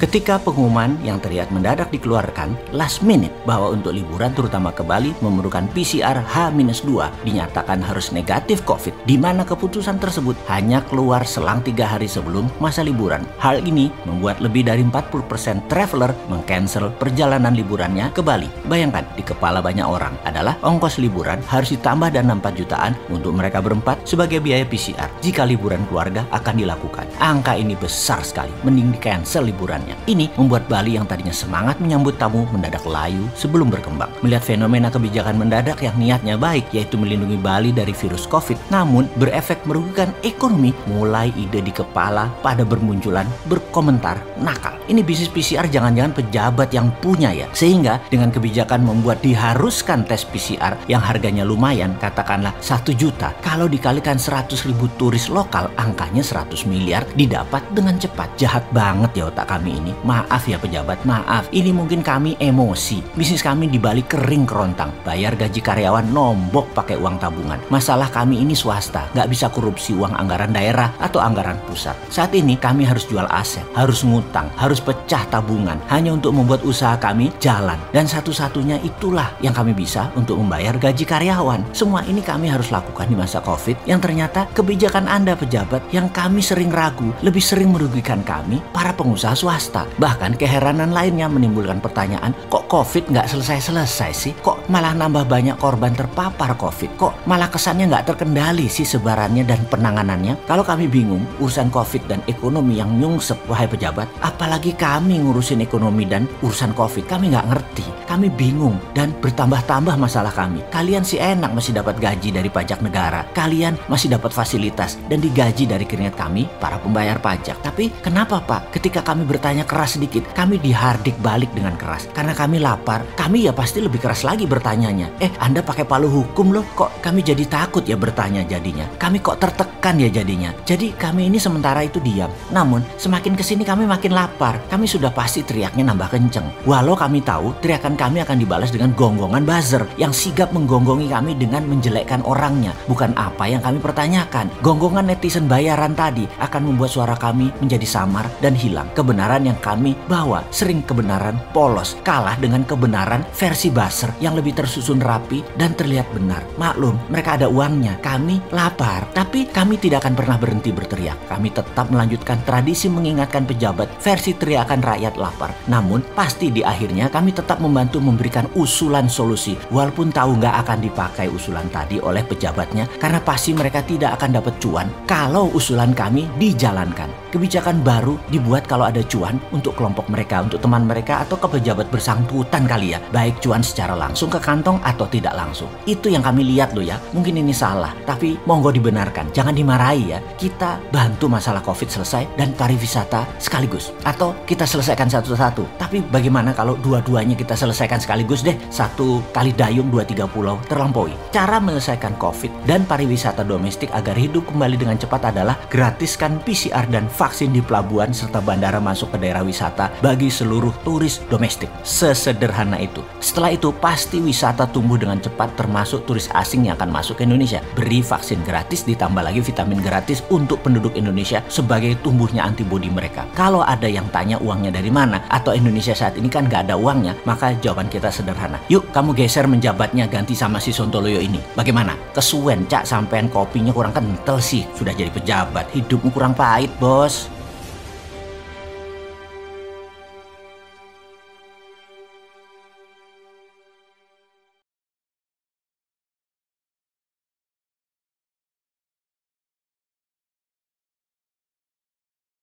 Ketika pengumuman yang terlihat mendadak dikeluarkan last minute bahwa untuk liburan terutama ke Bali memerlukan PCR H-2 dinyatakan harus negatif COVID, di mana keputusan tersebut hanya keluar selang tiga hari sebelum masa liburan. Hal ini membuat lebih dari 40% traveler mengcancel perjalanan liburannya ke Bali. Bayangkan, di kepala banyak orang adalah ongkos liburan harus ditambah dana 4 jutaan untuk mereka berempat sebagai biaya PCR jika liburan keluarga akan dilakukan. Angka ini besar sekali, mending di cancel liburannya. Ini membuat Bali yang tadinya semangat menyambut tamu mendadak layu sebelum berkembang. Melihat fenomena kebijakan mendadak yang niatnya baik yaitu melindungi Bali dari virus COVID namun berefek merugikan ekonomi mulai ide di kepala pada bermunculan berkomentar nakal. Ini bisnis PCR jangan-jangan pejabat yang punya ya. Sehingga dengan kebijakan membuat diharuskan tes PCR yang harganya lumayan katakanlah 1 juta kalau dikalikan 100 ribu turis lokal angkanya 100 miliar didapat dengan cepat. Jahat banget ya otak kami ini. Maaf ya pejabat, maaf. Ini mungkin kami emosi. Bisnis kami di Bali kering kerontang. Bayar gaji karyawan nombok pakai uang tabungan. Masalah kami ini swasta, nggak bisa korupsi uang anggaran daerah atau anggaran pusat. Saat ini kami harus jual aset, harus ngutang, harus pecah tabungan hanya untuk membuat usaha kami jalan. Dan satu-satunya itulah yang kami bisa untuk membayar gaji karyawan. Semua ini kami harus lakukan di masa COVID yang ternyata kebijakan Anda pejabat yang kami sering ragu lebih sering merugikan kami para pengusaha swasta swasta. Bahkan keheranan lainnya menimbulkan pertanyaan, kok COVID nggak selesai-selesai sih? Kok malah nambah banyak korban terpapar COVID? Kok malah kesannya nggak terkendali sih sebarannya dan penanganannya? Kalau kami bingung urusan COVID dan ekonomi yang nyungsep, wahai pejabat, apalagi kami ngurusin ekonomi dan urusan COVID, kami nggak ngerti. Kami bingung dan bertambah-tambah masalah kami. Kalian sih enak masih dapat gaji dari pajak negara. Kalian masih dapat fasilitas dan digaji dari keringat kami, para pembayar pajak. Tapi kenapa Pak, ketika kami bertanya keras sedikit, kami dihardik balik dengan keras. Karena kami lapar, kami ya pasti lebih keras lagi bertanyanya. Eh, Anda pakai palu hukum loh, kok kami jadi takut ya bertanya jadinya. Kami kok tertekan ya jadinya. Jadi kami ini sementara itu diam. Namun, semakin ke sini kami makin lapar. Kami sudah pasti teriaknya nambah kenceng. Walau kami tahu teriakan kami akan dibalas dengan gonggongan buzzer yang sigap menggonggongi kami dengan menjelekkan orangnya. Bukan apa yang kami pertanyakan. Gonggongan netizen bayaran tadi akan membuat suara kami menjadi samar dan hilang. Kebenaran yang kami bawa sering kebenaran polos kalah dengan kebenaran versi buzzer yang lebih tersusun rapi dan terlihat benar. Maklum, mereka ada uangnya. Kami lapar, tapi kami tidak akan pernah berhenti berteriak. Kami tetap melanjutkan tradisi mengingatkan pejabat versi teriakan rakyat lapar. Namun, pasti di akhirnya kami tetap membantu memberikan usulan solusi walaupun tahu nggak akan dipakai usulan tadi oleh pejabatnya karena pasti mereka tidak akan dapat cuan kalau usulan kami dijalankan. Kebijakan baru dibuat kalau ada cuan untuk kelompok mereka, untuk teman mereka atau ke pejabat bersangkutan kali ya. Baik cuan secara langsung ke kantong atau tidak langsung. Itu yang kami lihat loh ya. Mungkin ini salah, tapi monggo dibenarkan. Jangan dimarahi ya. Kita bantu masalah COVID selesai dan pariwisata sekaligus. Atau kita selesaikan satu-satu. Tapi bagaimana kalau dua-duanya kita selesaikan sekaligus deh. Satu kali dayung dua tiga pulau terlampaui. Cara menyelesaikan COVID dan pariwisata domestik agar hidup kembali dengan cepat adalah gratiskan PCR dan vaksin di pelabuhan serta bandara masuk ke daerah wisata bagi seluruh turis domestik. Sesederhana itu. Setelah itu pasti wisata tumbuh dengan cepat termasuk turis asing yang akan masuk ke Indonesia. Beri vaksin gratis ditambah lagi vitamin gratis untuk penduduk Indonesia sebagai tumbuhnya antibodi mereka. Kalau ada yang tanya uangnya dari mana atau Indonesia saat ini kan nggak ada uangnya, maka jawaban kita sederhana. Yuk kamu geser menjabatnya ganti sama si Sontoloyo ini. Bagaimana? Kesuwen cak sampean kopinya kurang kental sih. Sudah jadi pejabat, hidupmu kurang pahit bos.